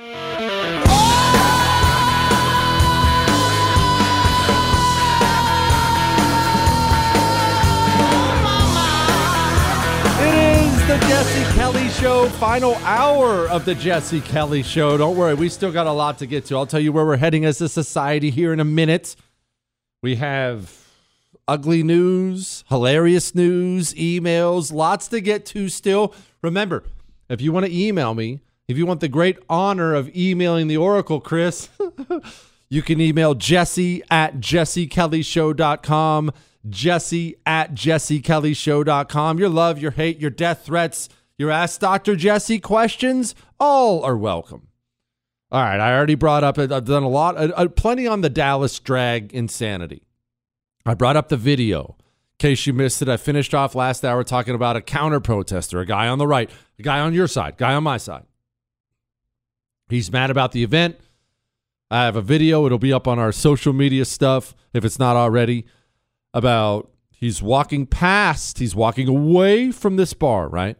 It is the Jesse Kelly Show, final hour of the Jesse Kelly Show. Don't worry, we still got a lot to get to. I'll tell you where we're heading as a society here in a minute. We have ugly news, hilarious news, emails, lots to get to still. Remember, if you want to email me, if you want the great honor of emailing the Oracle, Chris, you can email jesse at jessekellyshow.com. Jesse at jessekellyshow.com. Your love, your hate, your death threats, your Ask Dr. Jesse questions, all are welcome. All right, I already brought up, I've done a lot, uh, uh, plenty on the Dallas drag insanity. I brought up the video. In case you missed it, I finished off last hour talking about a counter protester, a guy on the right, a guy on your side, guy on my side. He's mad about the event. I have a video. It'll be up on our social media stuff if it's not already. About he's walking past, he's walking away from this bar, right?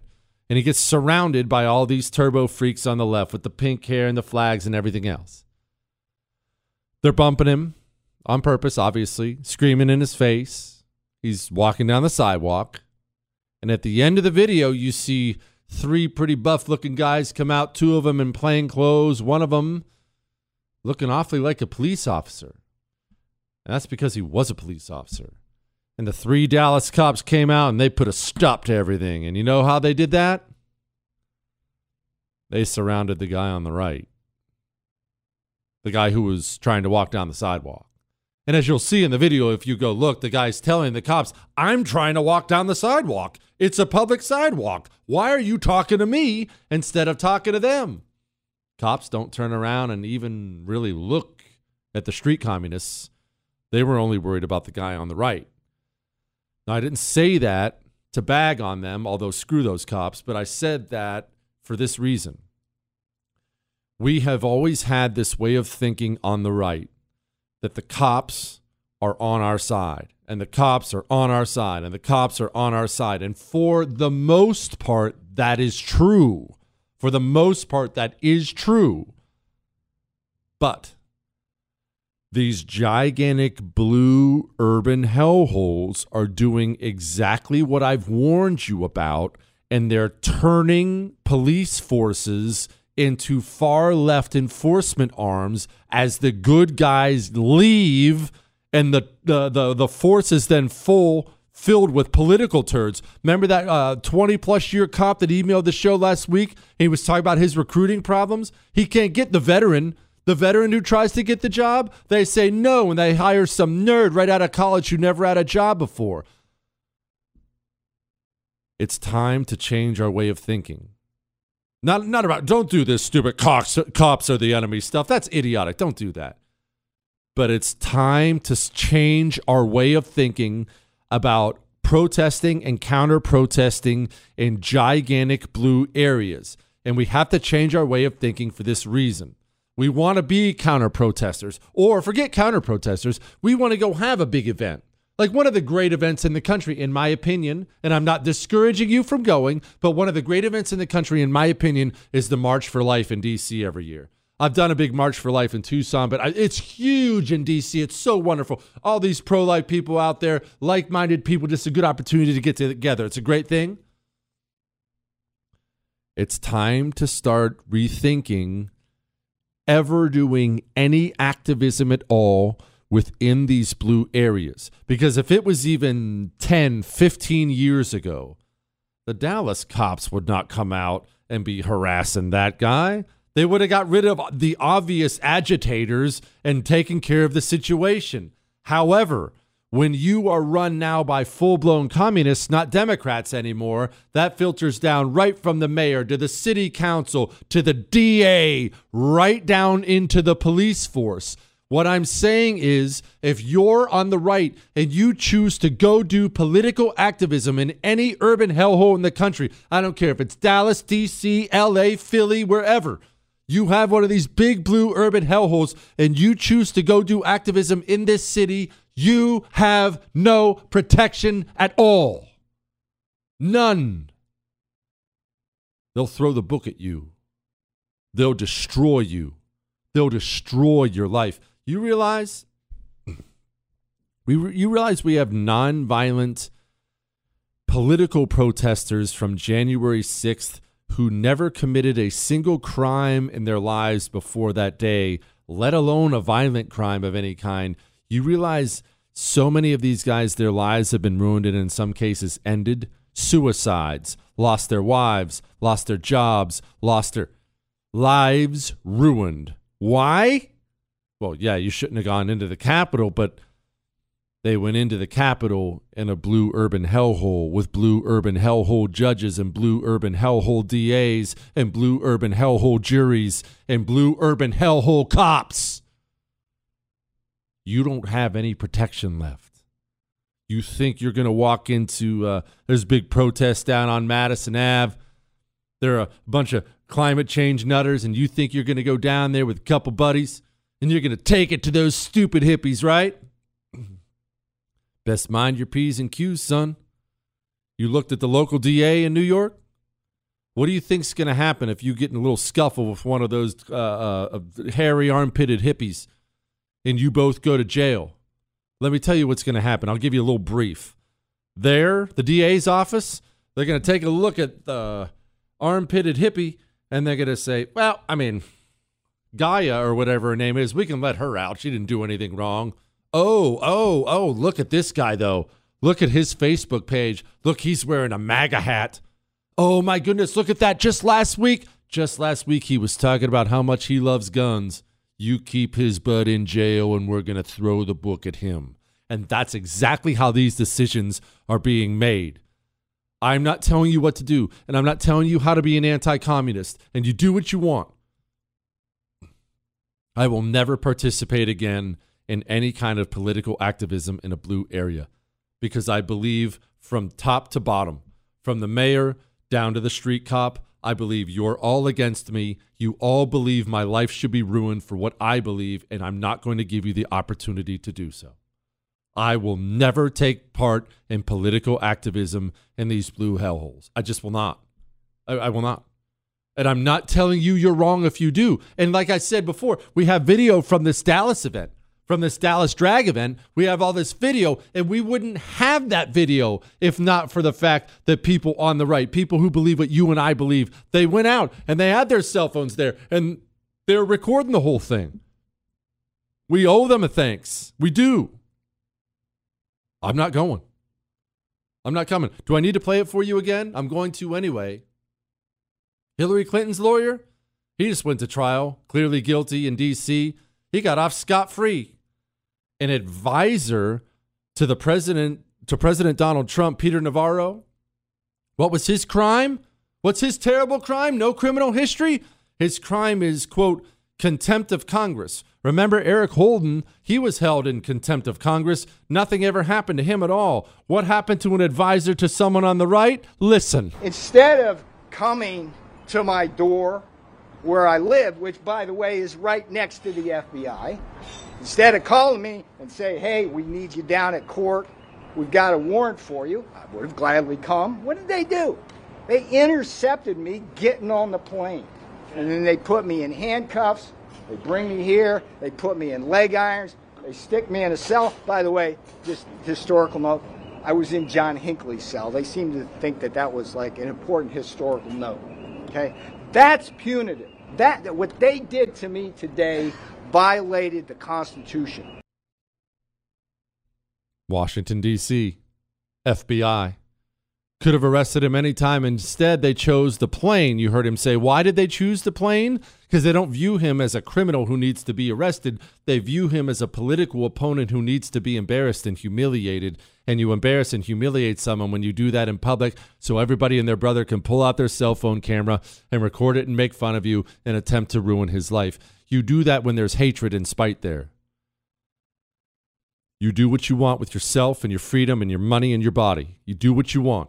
And he gets surrounded by all these turbo freaks on the left with the pink hair and the flags and everything else. They're bumping him on purpose, obviously, screaming in his face. He's walking down the sidewalk. And at the end of the video, you see three pretty buff looking guys come out, two of them in plain clothes, one of them looking awfully like a police officer. And that's because he was a police officer. And the three Dallas cops came out and they put a stop to everything. And you know how they did that? They surrounded the guy on the right, the guy who was trying to walk down the sidewalk. And as you'll see in the video, if you go look, the guy's telling the cops, I'm trying to walk down the sidewalk. It's a public sidewalk. Why are you talking to me instead of talking to them? Cops don't turn around and even really look at the street communists. They were only worried about the guy on the right. Now, I didn't say that to bag on them, although screw those cops, but I said that for this reason. We have always had this way of thinking on the right that the cops are on our side, and the cops are on our side, and the cops are on our side. And for the most part, that is true. For the most part, that is true. But these gigantic blue urban hellholes are doing exactly what I've warned you about, and they're turning police forces into far left enforcement arms as the good guys leave and the the the, the force is then full filled with political turds. Remember that uh, 20 plus year cop that emailed the show last week? He was talking about his recruiting problems. He can't get the veteran. The veteran who tries to get the job, they say no, and they hire some nerd right out of college who never had a job before. It's time to change our way of thinking. Not, not about, don't do this stupid cops, cops are the enemy stuff. That's idiotic. Don't do that. But it's time to change our way of thinking about protesting and counter protesting in gigantic blue areas. And we have to change our way of thinking for this reason. We want to be counter protesters, or forget counter protesters, we want to go have a big event like one of the great events in the country, in my opinion, and I'm not discouraging you from going, but one of the great events in the country, in my opinion, is the March for Life in DC every year. I've done a big March for Life in Tucson, but it's huge in DC. It's so wonderful. All these pro life people out there, like minded people, just a good opportunity to get together. It's a great thing. It's time to start rethinking ever doing any activism at all within these blue areas. Because if it was even 10, 15 years ago, the Dallas cops would not come out and be harassing that guy. They would have got rid of the obvious agitators and taken care of the situation. However, when you are run now by full blown communists, not Democrats anymore, that filters down right from the mayor to the city council to the DA, right down into the police force. What I'm saying is, if you're on the right and you choose to go do political activism in any urban hellhole in the country, I don't care if it's Dallas, DC, LA, Philly, wherever, you have one of these big blue urban hellholes and you choose to go do activism in this city, you have no protection at all. None. They'll throw the book at you, they'll destroy you, they'll destroy your life. You realize we you realize we have non-violent political protesters from January 6th who never committed a single crime in their lives before that day, let alone a violent crime of any kind. You realize so many of these guys their lives have been ruined and in some cases ended suicides, lost their wives, lost their jobs, lost their lives ruined. Why? Well, yeah, you shouldn't have gone into the Capitol, but they went into the Capitol in a blue urban hellhole with blue urban hellhole judges and blue urban hellhole DAs and blue urban hellhole juries and blue urban hellhole cops. You don't have any protection left. You think you're going to walk into, uh, there's big protests down on Madison Ave. There are a bunch of climate change nutters, and you think you're going to go down there with a couple buddies and you're going to take it to those stupid hippies, right? Best mind your P's and Q's, son. You looked at the local DA in New York? What do you think's going to happen if you get in a little scuffle with one of those uh, uh, hairy, armpitted hippies and you both go to jail? Let me tell you what's going to happen. I'll give you a little brief. There, the DA's office, they're going to take a look at the armpitted hippie and they're going to say, well, I mean, Gaia or whatever her name is, we can let her out. She didn't do anything wrong. Oh, oh, oh, look at this guy, though. Look at his Facebook page. Look, he's wearing a MAGA hat. Oh, my goodness. Look at that. Just last week, just last week, he was talking about how much he loves guns. You keep his butt in jail, and we're going to throw the book at him. And that's exactly how these decisions are being made. I'm not telling you what to do, and I'm not telling you how to be an anti communist, and you do what you want. I will never participate again in any kind of political activism in a blue area. because I believe from top to bottom, from the mayor down to the street cop, I believe you're all against me. You all believe my life should be ruined for what I believe, and I'm not going to give you the opportunity to do so. I will never take part in political activism in these blue hellholes. I just will not. I, I will not. And I'm not telling you you're wrong if you do. And like I said before, we have video from this Dallas event from this Dallas drag event. We have all this video, and we wouldn't have that video if not for the fact that people on the right, people who believe what you and I believe, they went out and they had their cell phones there and they're recording the whole thing. We owe them a thanks. We do. I'm not going. I'm not coming. Do I need to play it for you again? I'm going to anyway. Hillary Clinton's lawyer, he just went to trial, clearly guilty in D.C. He got off scot free an advisor to the president to President Donald Trump, Peter Navarro. What was his crime? What's his terrible crime? No criminal history. His crime is quote contempt of Congress. Remember Eric Holder, he was held in contempt of Congress. Nothing ever happened to him at all. What happened to an advisor to someone on the right? Listen. Instead of coming to my door where I live, which by the way is right next to the FBI, Instead of calling me and say, hey, we need you down at court, we've got a warrant for you, I would have gladly come. What did they do? They intercepted me getting on the plane. And then they put me in handcuffs. They bring me here. They put me in leg irons. They stick me in a cell. By the way, just historical note, I was in John Hinckley's cell. They seem to think that that was like an important historical note. Okay? That's punitive. That what they did to me today violated the Constitution. Washington, D.C., FBI. Could have arrested him anytime. Instead, they chose the plane. You heard him say, Why did they choose the plane? Because they don't view him as a criminal who needs to be arrested. They view him as a political opponent who needs to be embarrassed and humiliated. And you embarrass and humiliate someone when you do that in public so everybody and their brother can pull out their cell phone camera and record it and make fun of you and attempt to ruin his life. You do that when there's hatred and spite there. You do what you want with yourself and your freedom and your money and your body. You do what you want.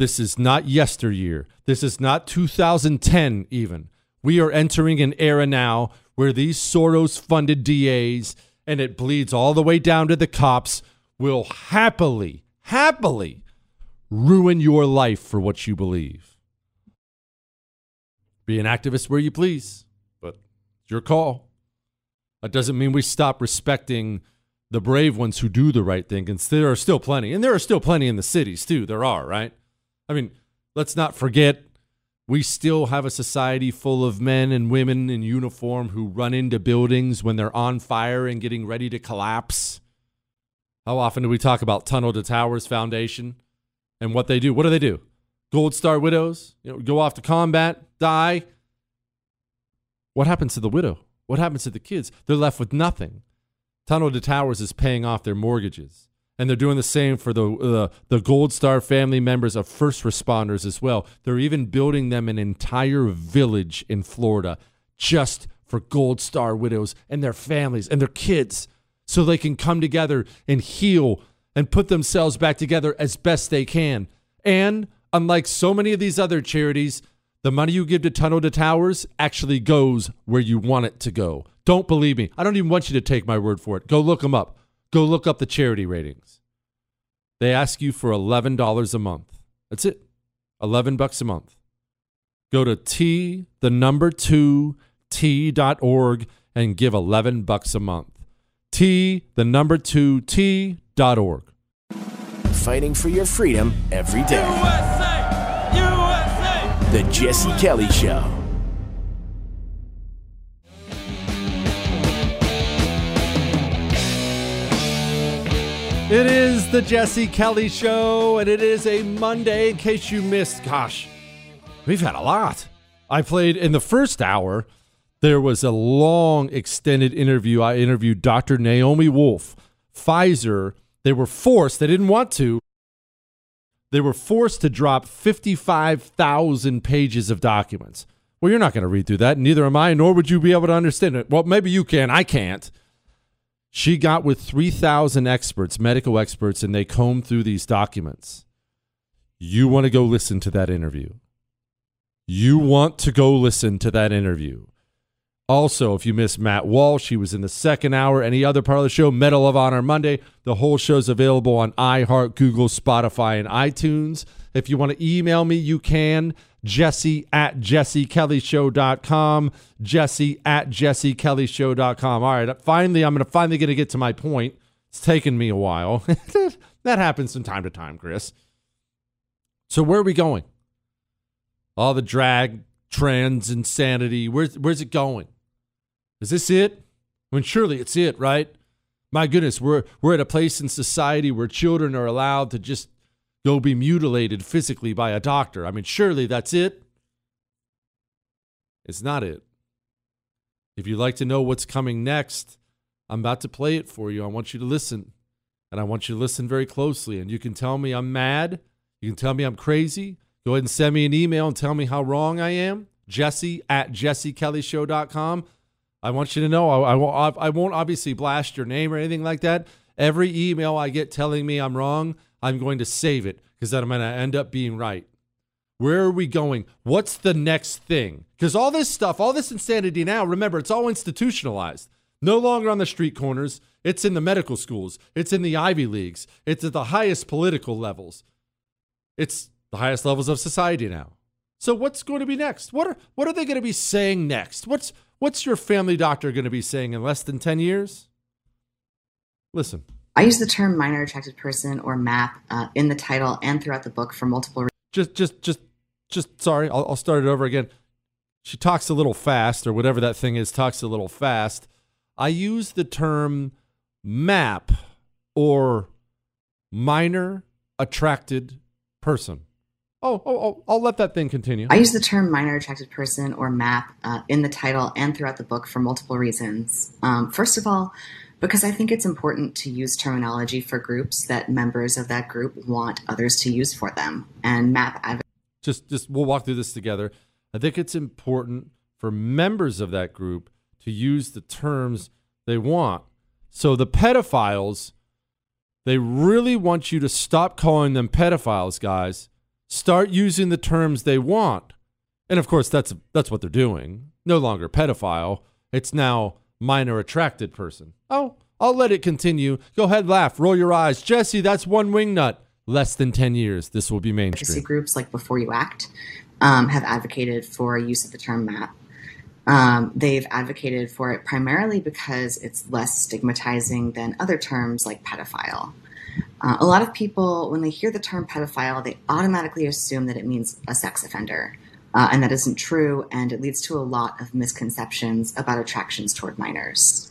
This is not yesteryear. This is not 2010 even. We are entering an era now where these Soros funded DAs, and it bleeds all the way down to the cops, will happily, happily ruin your life for what you believe. Be an activist where you please but it's your call. That doesn't mean we stop respecting the brave ones who do the right thing. And there are still plenty. And there are still plenty in the cities, too. There are, right? I mean, let's not forget we still have a society full of men and women in uniform who run into buildings when they're on fire and getting ready to collapse. How often do we talk about Tunnel to Towers Foundation and what they do? What do they do? Gold Star widows, you know, go off to combat, die, what happens to the widow? What happens to the kids? They're left with nothing. Tunnel to Towers is paying off their mortgages. And they're doing the same for the, uh, the Gold Star family members of first responders as well. They're even building them an entire village in Florida just for Gold Star widows and their families and their kids so they can come together and heal and put themselves back together as best they can. And unlike so many of these other charities, the money you give to Tunnel to Towers actually goes where you want it to go. Don't believe me. I don't even want you to take my word for it. Go look them up. Go look up the charity ratings. They ask you for $11 a month. That's it. 11 bucks a month. Go to T, the number 2, T.org and give 11 bucks a month. T, the number 2, T.org. Fighting for your freedom every day. USA! The Jesse Kelly Show. It is the Jesse Kelly Show, and it is a Monday. In case you missed, gosh, we've had a lot. I played in the first hour. There was a long, extended interview. I interviewed Dr. Naomi Wolf, Pfizer. They were forced, they didn't want to, they were forced to drop 55,000 pages of documents. Well, you're not going to read through that. Neither am I, nor would you be able to understand it. Well, maybe you can. I can't. She got with 3,000 experts, medical experts, and they combed through these documents. You want to go listen to that interview. You want to go listen to that interview. Also, if you missed Matt Walsh, he was in the second hour. Any other part of the show, Medal of Honor Monday. The whole show's available on iHeart, Google, Spotify, and iTunes. If you want to email me, you can. Jesse at jessekellyshow.com. Jesse at jessekellyshow.com. All right, uh, finally, I'm going to finally going to get to my point. It's taken me a while. that happens from time to time, Chris. So where are we going? All the drag, trans, insanity. Where's where's it going? Is this it? I mean, surely it's it, right? My goodness, we're we're at a place in society where children are allowed to just go be mutilated physically by a doctor. I mean, surely that's it. It's not it. If you'd like to know what's coming next, I'm about to play it for you. I want you to listen. And I want you to listen very closely. And you can tell me I'm mad. You can tell me I'm crazy. Go ahead and send me an email and tell me how wrong I am. Jesse at jessekellyshow.com. I want you to know I, I, won't, I won't obviously blast your name or anything like that. Every email I get telling me I'm wrong, I'm going to save it because then I'm going to end up being right. Where are we going? What's the next thing? Because all this stuff, all this insanity now, remember, it's all institutionalized. No longer on the street corners. It's in the medical schools. It's in the Ivy Leagues. It's at the highest political levels. It's the highest levels of society now. So what's going to be next? What are what are they going to be saying next? What's what's your family doctor going to be saying in less than 10 years? Listen. I use the term minor attracted person or MAP uh, in the title and throughout the book for multiple reasons. Just just just just sorry, I'll, I'll start it over again. She talks a little fast or whatever that thing is talks a little fast. I use the term MAP or minor attracted person. Oh, oh, oh, I'll let that thing continue. I use the term minor attracted person or MAP uh, in the title and throughout the book for multiple reasons. Um, first of all, because I think it's important to use terminology for groups that members of that group want others to use for them. And MAP just just we'll walk through this together. I think it's important for members of that group to use the terms they want. So the pedophiles, they really want you to stop calling them pedophiles, guys start using the terms they want. And of course, that's that's what they're doing. No longer pedophile. It's now minor attracted person. Oh, I'll let it continue. Go ahead, laugh, roll your eyes. Jesse, that's one wingnut. Less than 10 years, this will be mainstream. Groups like B4U-ACT um, have advocated for use of the term MAP. Um, they've advocated for it primarily because it's less stigmatizing than other terms like pedophile. Uh, a lot of people, when they hear the term pedophile, they automatically assume that it means a sex offender. Uh, and that isn't true, and it leads to a lot of misconceptions about attractions toward minors.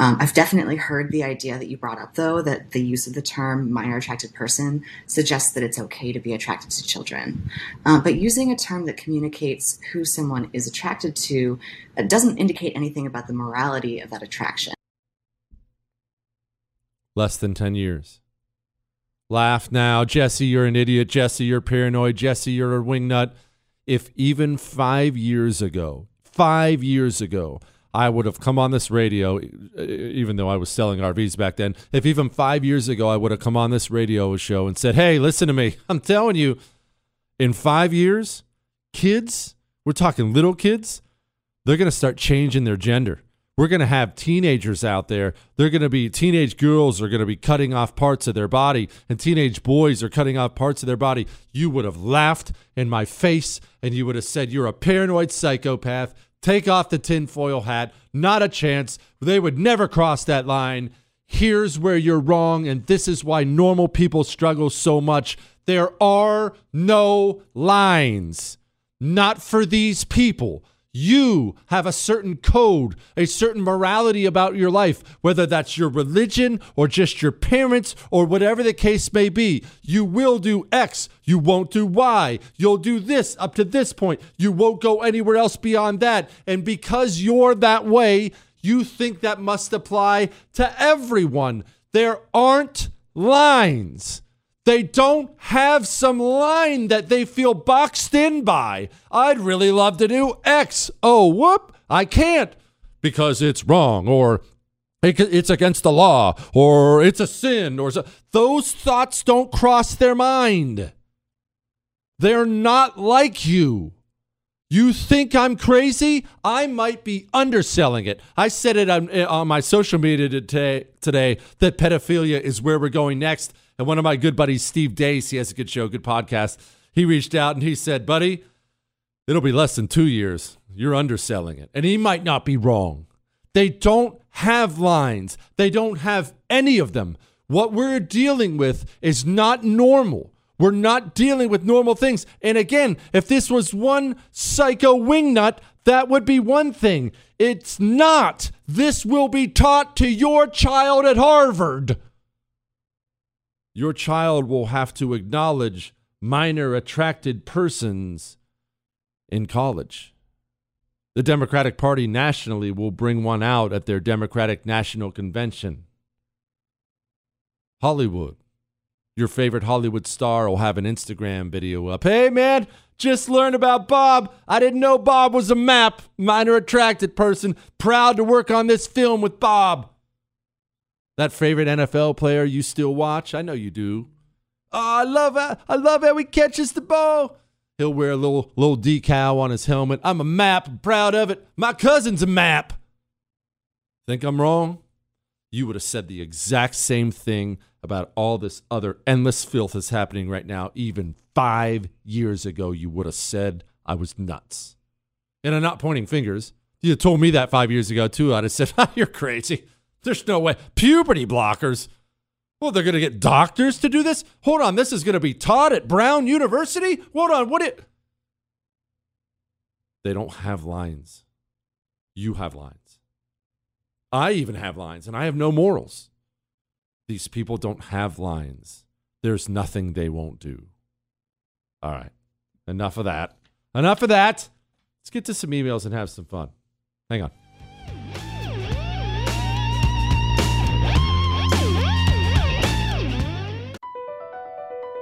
Um, I've definitely heard the idea that you brought up, though, that the use of the term minor attracted person suggests that it's okay to be attracted to children. Uh, but using a term that communicates who someone is attracted to doesn't indicate anything about the morality of that attraction. Less than 10 years. Laugh now. Jesse, you're an idiot. Jesse, you're paranoid. Jesse, you're a wingnut. If even five years ago, five years ago, I would have come on this radio, even though I was selling RVs back then. If even five years ago, I would have come on this radio show and said, Hey, listen to me. I'm telling you, in five years, kids, we're talking little kids, they're going to start changing their gender. We're going to have teenagers out there. They're going to be teenage girls are going to be cutting off parts of their body, and teenage boys are cutting off parts of their body. You would have laughed in my face and you would have said, You're a paranoid psychopath. Take off the tinfoil hat. Not a chance. They would never cross that line. Here's where you're wrong, and this is why normal people struggle so much. There are no lines. Not for these people. You have a certain code, a certain morality about your life, whether that's your religion or just your parents or whatever the case may be. You will do X, you won't do Y. You'll do this up to this point. You won't go anywhere else beyond that. And because you're that way, you think that must apply to everyone. There aren't lines. They don't have some line that they feel boxed in by. I'd really love to do X. Oh, whoop, I can't because it's wrong. Or it's against the law or it's a sin or so. those thoughts don't cross their mind. They're not like you. You think I'm crazy? I might be underselling it. I said it on, eh, on my social media today, today that pedophilia is where we're going next. And one of my good buddies, Steve Deace, he has a good show, good podcast. He reached out and he said, Buddy, it'll be less than two years. You're underselling it. And he might not be wrong. They don't have lines, they don't have any of them. What we're dealing with is not normal. We're not dealing with normal things. And again, if this was one psycho wingnut, that would be one thing. It's not. This will be taught to your child at Harvard. Your child will have to acknowledge minor attracted persons in college. The Democratic Party nationally will bring one out at their Democratic National Convention. Hollywood your favorite Hollywood star will have an Instagram video up. Hey, man, just learned about Bob. I didn't know Bob was a map. Minor attracted person. Proud to work on this film with Bob. That favorite NFL player you still watch? I know you do. Oh, I love. I love how he catches the ball. He'll wear a little little decal on his helmet. I'm a map. I'm proud of it. My cousin's a map. Think I'm wrong? You would have said the exact same thing about all this other endless filth that's happening right now, even five years ago, you would have said I was nuts. And I'm not pointing fingers. You told me that five years ago, too. I'd have said, oh, You're crazy. There's no way. Puberty blockers. Well, they're going to get doctors to do this? Hold on. This is going to be taught at Brown University? Hold on. What it. They don't have lines. You have lines. I even have lines, and I have no morals. These people don't have lines. There's nothing they won't do. All right. Enough of that. Enough of that. Let's get to some emails and have some fun. Hang on.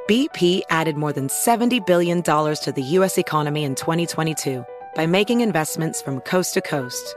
BP added more than $70 billion to the U.S. economy in 2022 by making investments from coast to coast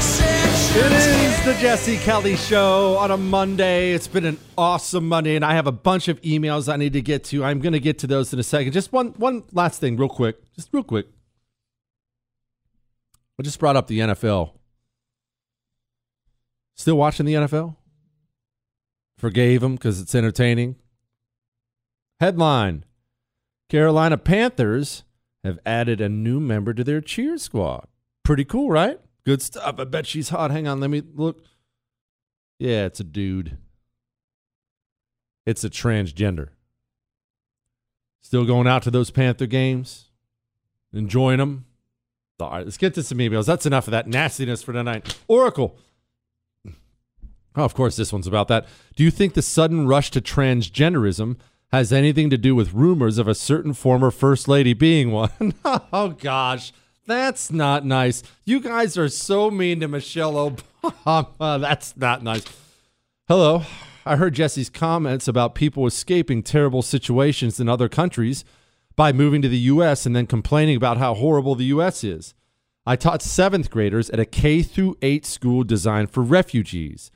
It is the Jesse Kelly Show on a Monday. It's been an awesome Monday, and I have a bunch of emails I need to get to. I'm going to get to those in a second. Just one, one last thing, real quick. Just real quick. I just brought up the NFL. Still watching the NFL? Forgave them because it's entertaining. Headline Carolina Panthers have added a new member to their cheer squad. Pretty cool, right? Good stuff. I bet she's hot. Hang on, let me look. Yeah, it's a dude. It's a transgender. Still going out to those Panther games, enjoying them. All right, let's get to some emails. That's enough of that nastiness for tonight. Oracle. Oh, of course, this one's about that. Do you think the sudden rush to transgenderism has anything to do with rumors of a certain former first lady being one? oh, gosh. That's not nice. You guys are so mean to Michelle Obama. That's not nice. Hello. I heard Jesse's comments about people escaping terrible situations in other countries by moving to the U.S. and then complaining about how horrible the U.S. is. I taught seventh graders at a K through 8 school designed for refugees.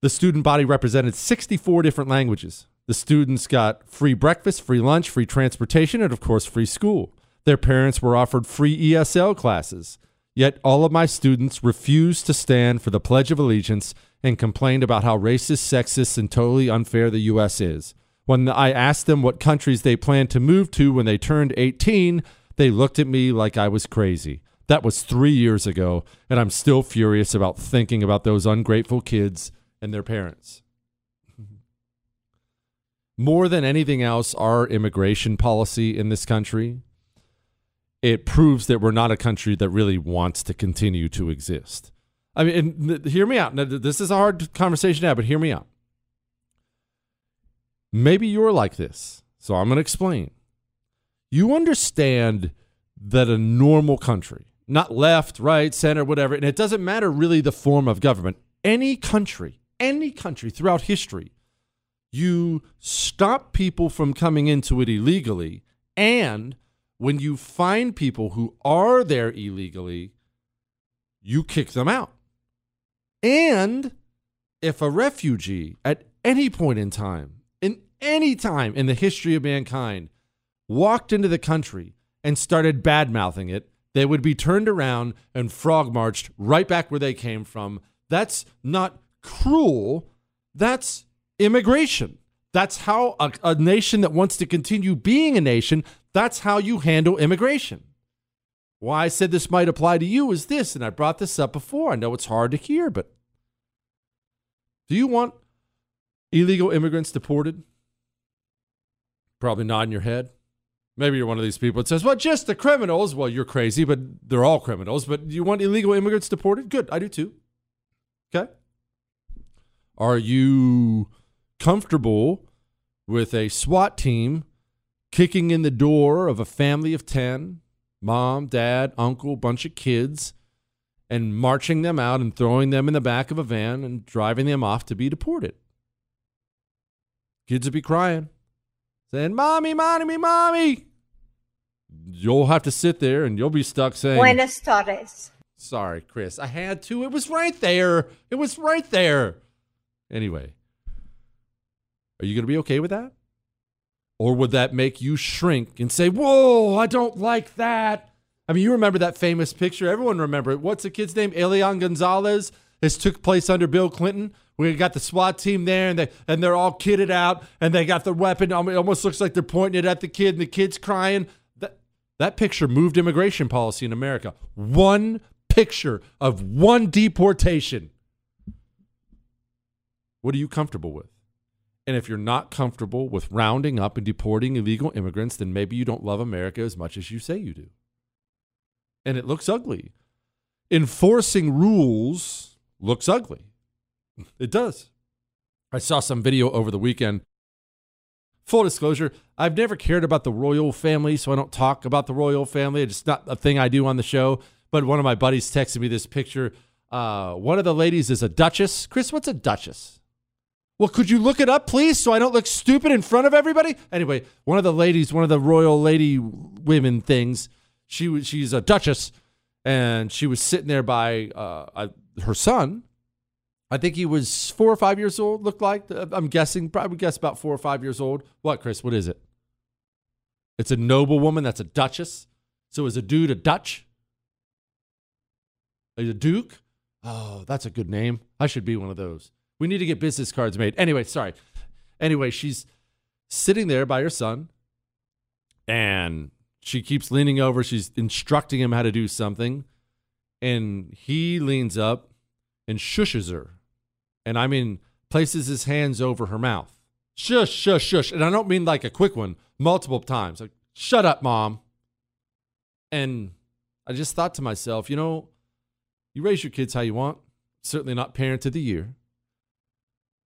The student body represented 64 different languages. The students got free breakfast, free lunch, free transportation, and of course, free school. Their parents were offered free ESL classes. Yet all of my students refused to stand for the Pledge of Allegiance and complained about how racist, sexist, and totally unfair the U.S. is. When I asked them what countries they planned to move to when they turned 18, they looked at me like I was crazy. That was three years ago, and I'm still furious about thinking about those ungrateful kids and their parents. More than anything else, our immigration policy in this country it proves that we're not a country that really wants to continue to exist. I mean, hear me out. Now, this is a hard conversation to have, but hear me out. Maybe you're like this, so I'm going to explain. You understand that a normal country, not left, right, center, whatever, and it doesn't matter really the form of government, any country, any country throughout history, you stop people from coming into it illegally and when you find people who are there illegally, you kick them out. And if a refugee at any point in time, in any time in the history of mankind, walked into the country and started bad mouthing it, they would be turned around and frog marched right back where they came from. That's not cruel, that's immigration. That's how a, a, nation that wants to continue being a nation, that's how you handle immigration. Why I said this might apply to you is this, and I brought this up before. I know it's hard to hear, but do you want illegal immigrants deported? Probably nodding your head. Maybe you're one of these people that says, well, just the criminals. Well, you're crazy, but they're all criminals. But do you want illegal immigrants deported? Good, I do too. Okay. Are you comfortable with a SWAT team kicking in the door of a family of 10 mom, dad, uncle, bunch of kids and marching them out and throwing them in the back of a van and driving them off to be deported. Kids would be crying, saying, Mommy, mommy, mommy. You'll have to sit there and you'll be stuck saying, Buenas tardes. Sorry, Chris. I had to. It was right there. It was right there. Anyway, are you going to be okay with that? Or would that make you shrink and say, Whoa, I don't like that? I mean, you remember that famous picture. Everyone remember it. What's the kid's name? Elian Gonzalez. This took place under Bill Clinton. We got the SWAT team there, and they and they're all kitted out, and they got the weapon. It almost looks like they're pointing it at the kid, and the kid's crying. That that picture moved immigration policy in America. One picture of one deportation. What are you comfortable with? And if you're not comfortable with rounding up and deporting illegal immigrants, then maybe you don't love America as much as you say you do and it looks ugly. Enforcing rules looks ugly. It does. I saw some video over the weekend. Full disclosure, I've never cared about the royal family, so I don't talk about the royal family. It's not a thing I do on the show. But one of my buddies texted me this picture. Uh, one of the ladies is a duchess. Chris, what's a duchess? Well, could you look it up, please, so I don't look stupid in front of everybody? Anyway, one of the ladies, one of the royal lady women things, she was she's a duchess, and she was sitting there by uh, her son. I think he was four or five years old. Looked like I'm guessing, probably guess about four or five years old. What, Chris? What is it? It's a noble woman. That's a duchess. So is a dude a Dutch? A duke? Oh, that's a good name. I should be one of those. We need to get business cards made. Anyway, sorry. Anyway, she's sitting there by her son, and she keeps leaning over. She's instructing him how to do something. And he leans up and shushes her. And I mean, places his hands over her mouth. Shush, shush, shush. And I don't mean like a quick one, multiple times. Like, shut up, mom. And I just thought to myself, you know, you raise your kids how you want. Certainly not parent of the year.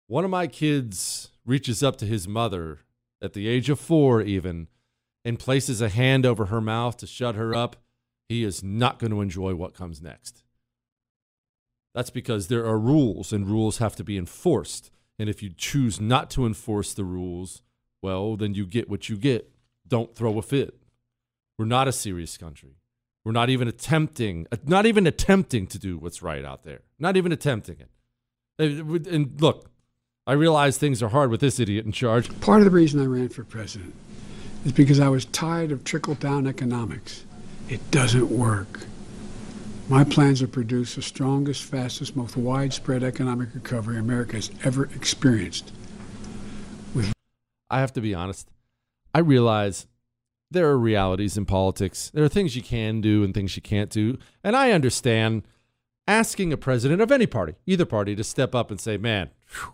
One of my kids reaches up to his mother at the age of four, even, and places a hand over her mouth to shut her up, he is not going to enjoy what comes next. That's because there are rules and rules have to be enforced. And if you choose not to enforce the rules, well, then you get what you get. Don't throw a fit. We're not a serious country. We're not even attempting, uh, not even attempting to do what's right out there. Not even attempting it. And look, I realize things are hard with this idiot in charge. Part of the reason I ran for president is because I was tired of trickle down economics. It doesn't work. My plans are to produce the strongest, fastest, most widespread economic recovery America has ever experienced. With I have to be honest. I realize there are realities in politics. There are things you can do and things you can't do. And I understand asking a president of any party, either party, to step up and say, man, whew,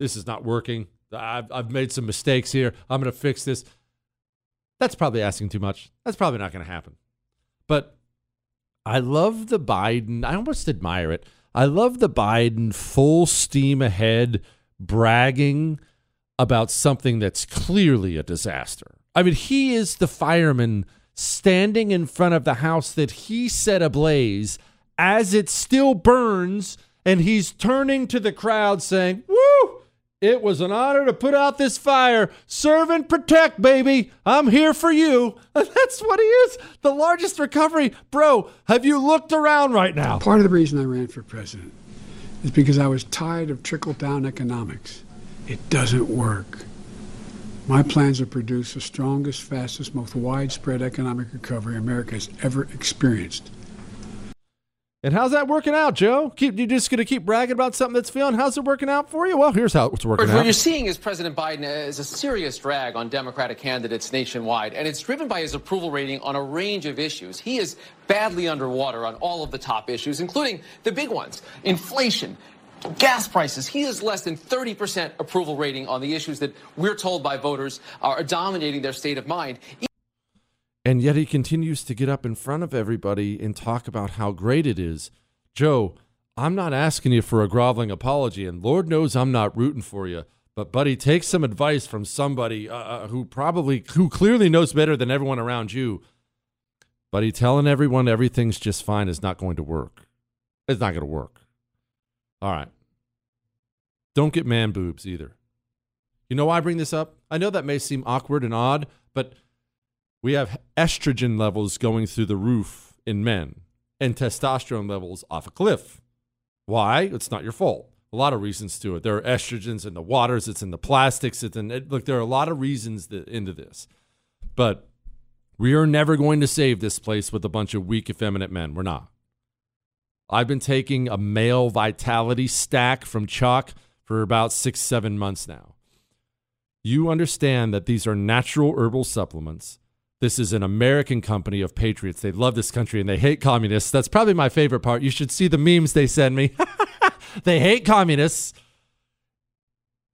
this is not working. I've, I've made some mistakes here. I'm going to fix this. That's probably asking too much. That's probably not going to happen. But I love the Biden. I almost admire it. I love the Biden full steam ahead bragging about something that's clearly a disaster. I mean, he is the fireman standing in front of the house that he set ablaze as it still burns, and he's turning to the crowd saying, Woo! It was an honor to put out this fire. Serve and protect, baby. I'm here for you. That's what he is. The largest recovery. Bro, have you looked around right now? Part of the reason I ran for president is because I was tired of trickle down economics. It doesn't work. My plans are to produce the strongest, fastest, most widespread economic recovery America has ever experienced. And how's that working out, Joe? Keep you just going to keep bragging about something that's feeling? How's it working out for you? Well, here's how it's working what out. What you're seeing is President Biden is a serious drag on Democratic candidates nationwide, and it's driven by his approval rating on a range of issues. He is badly underwater on all of the top issues, including the big ones: inflation, gas prices. He has less than 30% approval rating on the issues that we're told by voters are dominating their state of mind. And yet he continues to get up in front of everybody and talk about how great it is. Joe, I'm not asking you for a groveling apology, and Lord knows I'm not rooting for you. But buddy, take some advice from somebody uh, uh who probably, who clearly knows better than everyone around you. Buddy, telling everyone everything's just fine is not going to work. It's not going to work. All right. Don't get man boobs either. You know why I bring this up? I know that may seem awkward and odd, but we have estrogen levels going through the roof in men and testosterone levels off a cliff. Why? It's not your fault. A lot of reasons to it. There are estrogens in the waters, it's in the plastics, it's in it, look, there are a lot of reasons that, into this. But we are never going to save this place with a bunch of weak, effeminate men. We're not. I've been taking a male vitality stack from Choq for about six, seven months now. You understand that these are natural herbal supplements. This is an American company of patriots. They love this country and they hate communists. That's probably my favorite part. You should see the memes they send me. they hate communists.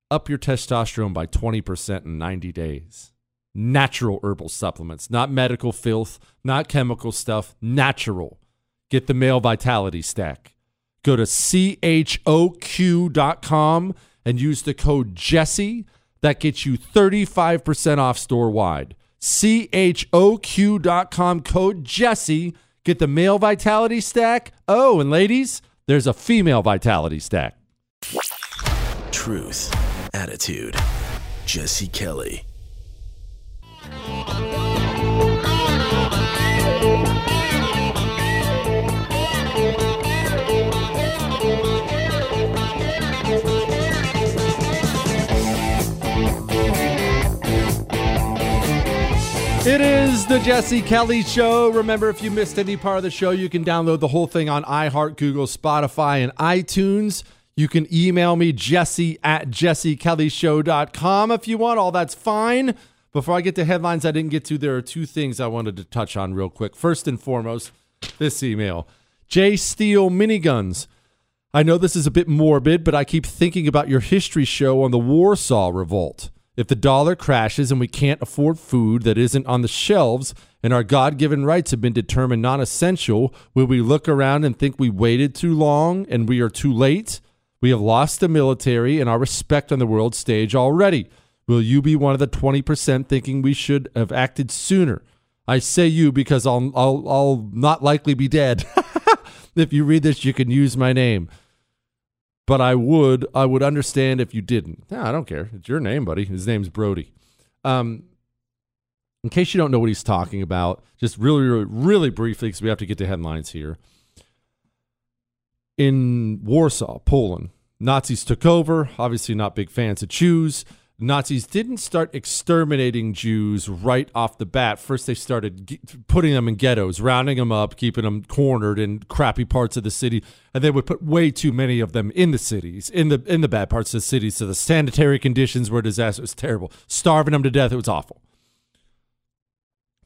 Up your testosterone by 20% in 90 days. Natural herbal supplements, not medical filth, not chemical stuff, natural. Get the male vitality stack. Go to choq.com and use the code Jesse. That gets you 35% off store wide. choq.com code Jesse. Get the male vitality stack. Oh, and ladies, there's a female vitality stack. Truth, attitude. Jesse Kelly. The Jesse Kelly Show. Remember, if you missed any part of the show, you can download the whole thing on iHeart, Google, Spotify, and iTunes. You can email me, jesse at jessekellyshow.com if you want. All that's fine. Before I get to headlines I didn't get to, there are two things I wanted to touch on real quick. First and foremost, this email J Steel Miniguns. I know this is a bit morbid, but I keep thinking about your history show on the Warsaw Revolt. If the dollar crashes and we can't afford food that isn't on the shelves and our God given rights have been determined non essential, will we look around and think we waited too long and we are too late? We have lost the military and our respect on the world stage already. Will you be one of the 20% thinking we should have acted sooner? I say you because I'll, I'll, I'll not likely be dead. if you read this, you can use my name but I would I would understand if you didn't. No, I don't care. It's your name, buddy. His name's Brody. Um, in case you don't know what he's talking about, just really, really, really briefly, because we have to get to headlines here. In Warsaw, Poland, Nazis took over. Obviously, not big fans of Jews. Nazis didn't start exterminating Jews right off the bat. First, they started putting them in ghettos, rounding them up, keeping them cornered in crappy parts of the city, and they would put way too many of them in the cities, in the in the bad parts of the city. So the sanitary conditions were disastrous. Terrible, starving them to death. It was awful.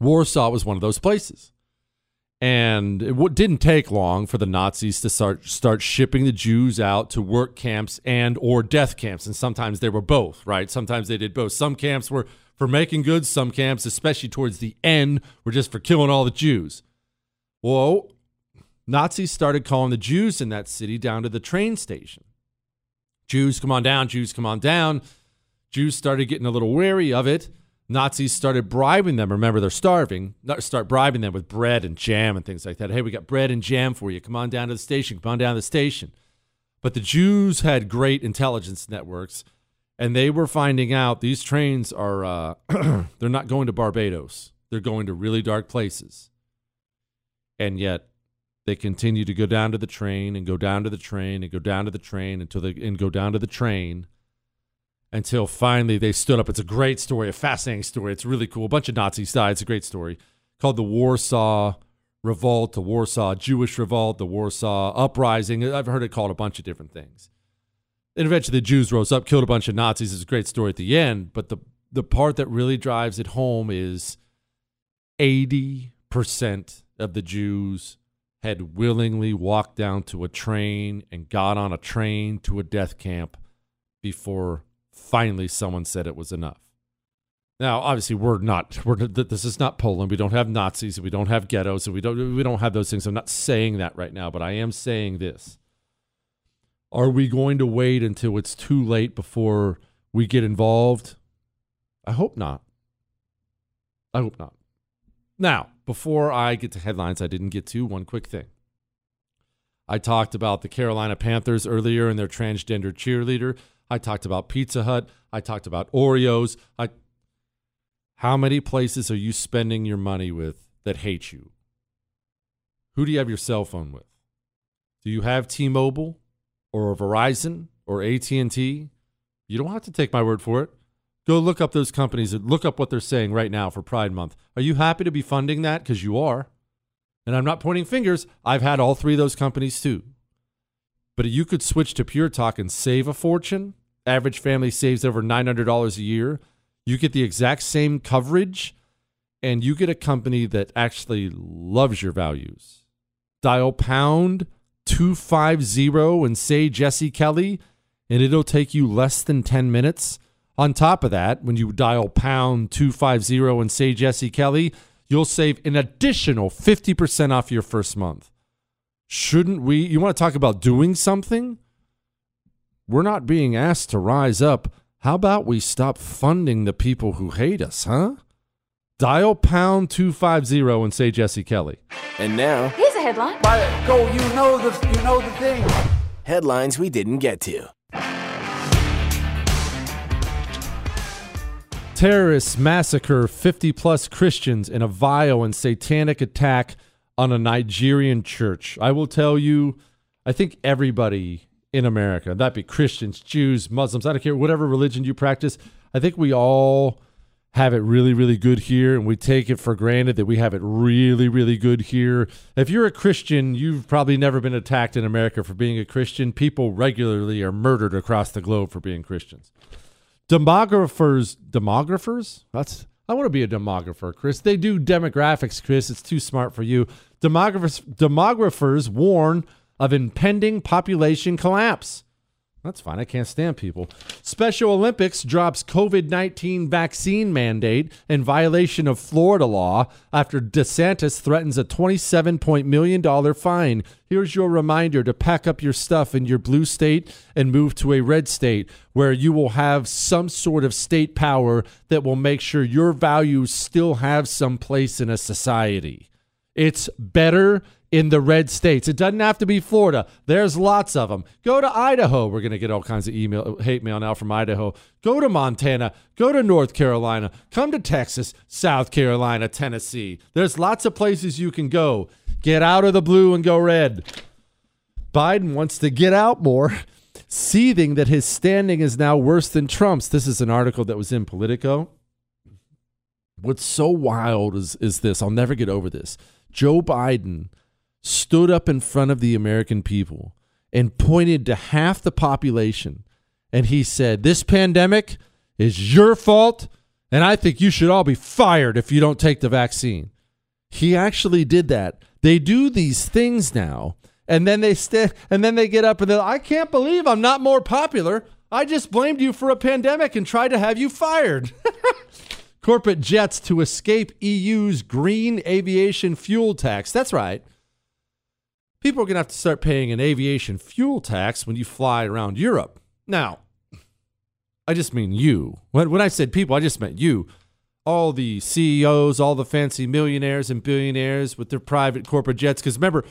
Warsaw was one of those places. And it didn't take long for the Nazis to start start shipping the Jews out to work camps and or death camps, and sometimes they were both. Right? Sometimes they did both. Some camps were for making goods. Some camps, especially towards the end, were just for killing all the Jews. Well, Nazis started calling the Jews in that city down to the train station. Jews, come on down. Jews, come on down. Jews started getting a little wary of it Nazis started bribing them. Remember, they're starving. Start bribing them with bread and jam and things like that. Hey, we got bread and jam for you. Come on down to the station. Come on down to the station. But the Jews had great intelligence networks, and they were finding out these trains are uh, they're not going to Barbados. They're going to really dark places. And yet, they continue to go down to the train and go down to the train and go down to the train until they and go down to the train until finally they stood up. It's a great story, a fascinating story. It's really cool. A bunch of Nazis died. It's a great story called the Warsaw Revolt, the Warsaw Jewish Revolt, the Warsaw Uprising. I've heard it called a bunch of different things. And eventually the Jews rose up, killed a bunch of Nazis. It's a great story at the end. But the, the part that really drives it home is 80% of the Jews had willingly walked down to a train and got on a train to a death camp before finally someone said it was enough. Now, obviously, we're not. We're this is not Poland. We don't have Nazis. We don't have ghettos. we don't. We don't have those things. I'm not saying that right now, but I am saying this. Are we going to wait until it's too late before we get involved? I hope not. I hope not. Now, before I get to headlines, I didn't get to one quick thing. I talked about the Carolina Panthers earlier and their transgender cheerleader. I talked about Pizza Hut. I talked about Oreos. I How many places are you spending your money with that hate you? Who do you have your cell phone with? Do you have T-Mobile or Verizon or AT&T? You don't have to take my word for it. Go look up those companies and look up what they're saying right now for Pride Month. Are you happy to be funding that? Because you are. And I'm not pointing fingers. I've had all three of those companies too. But you could switch to Pure Talk and save a fortune. Average family saves over $900 a year. You get the exact same coverage, and you get a company that actually loves your values. Dial pound 250 and say Jesse Kelly, and it'll take you less than 10 minutes. On top of that, when you dial pound 250 and say Jesse Kelly, you'll save an additional 50% off your first month. Shouldn't we? You want to talk about doing something? We're not being asked to rise up. How about we stop funding the people who hate us, huh? Dial pound 250 and say Jesse Kelly. And now, Here's a headline. By go, you know the you know the thing. headlines we didn't get to. Terrorists massacre 50 plus Christians in a vile and satanic attack on a Nigerian church. I will tell you, I think everybody in America, that be Christians, Jews, Muslims, I don't care, whatever religion you practice, I think we all have it really, really good here, and we take it for granted that we have it really, really good here. If you're a Christian, you've probably never been attacked in America for being a Christian. People regularly are murdered across the globe for being Christians. Demographers, demographers? That's I want to be a demographer, Chris. They do demographics, Chris. It's too smart for you. Demographers, demographers warn of impending population collapse. That's fine. I can't stand people. Special Olympics drops COVID 19 vaccine mandate in violation of Florida law after DeSantis threatens a $27 million fine. Here's your reminder to pack up your stuff in your blue state and move to a red state where you will have some sort of state power that will make sure your values still have some place in a society. It's better in the red states. It doesn't have to be Florida. There's lots of them. Go to Idaho. We're going to get all kinds of email hate mail now from Idaho. Go to Montana. Go to North Carolina. Come to Texas, South Carolina, Tennessee. There's lots of places you can go. Get out of the blue and go red. Biden wants to get out more, seething that his standing is now worse than Trump's. This is an article that was in Politico. What's so wild is is this. I'll never get over this. Joe Biden stood up in front of the American people and pointed to half the population and he said, This pandemic is your fault, and I think you should all be fired if you don't take the vaccine. He actually did that. They do these things now, and then they st- and then they get up and they're I can't believe I'm not more popular. I just blamed you for a pandemic and tried to have you fired. Corporate jets to escape EU's green aviation fuel tax. That's right people are going to have to start paying an aviation fuel tax when you fly around Europe. Now, I just mean you. When, when I said people, I just meant you. All the CEOs, all the fancy millionaires and billionaires with their private corporate jets. Because remember,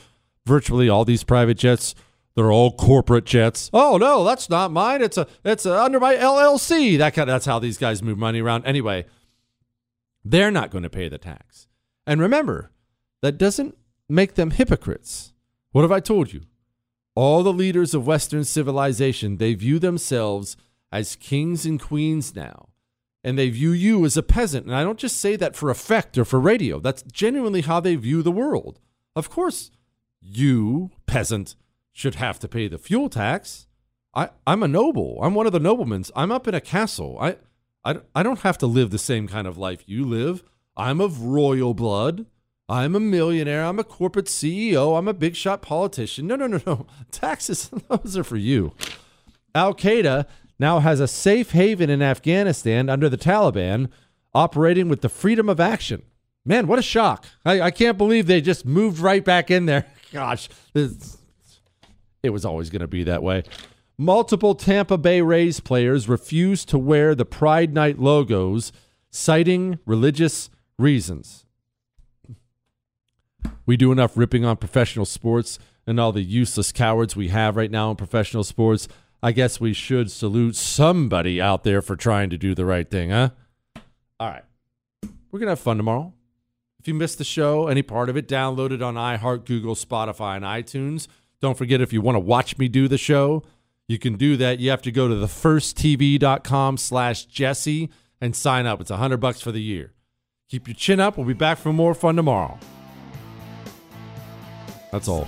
virtually all these private jets, they're all corporate jets. Oh no, that's not mine. It's a it's a, under my LLC. That kind of, that's how these guys move money around. Anyway, they're not going to pay the tax. And remember, that doesn't make them hypocrites. What have I told you? All the leaders of Western civilization, they view themselves as kings and queens now. And they view you as a peasant. And I don't just say that for effect or for radio. That's genuinely how they view the world. Of course, you, peasant, should have to pay the fuel tax. I, I'm a noble. I'm one of the noblemen. I'm up in a castle. I, I, I don't have to live the same kind of life you live. I'm of royal blood. I'm a millionaire. I'm a corporate CEO. I'm a big shot politician. No, no, no, no. Taxes, those are for you. Al Qaeda now has a safe haven in Afghanistan under the Taliban, operating with the freedom of action. Man, what a shock. I, I can't believe they just moved right back in there. Gosh, it was always going to be that way. Multiple Tampa Bay Rays players refused to wear the Pride Night logos, citing religious reasons. We do enough ripping on professional sports and all the useless cowards we have right now in professional sports. I guess we should salute somebody out there for trying to do the right thing, huh? All right. We're going to have fun tomorrow. If you missed the show, any part of it, download it on iHeart, Google, Spotify, and iTunes. Don't forget if you want to watch me do the show, you can do that. You have to go to thefirsttv.com slash Jesse and sign up. It's a 100 bucks for the year. Keep your chin up. We'll be back for more fun tomorrow. That's all.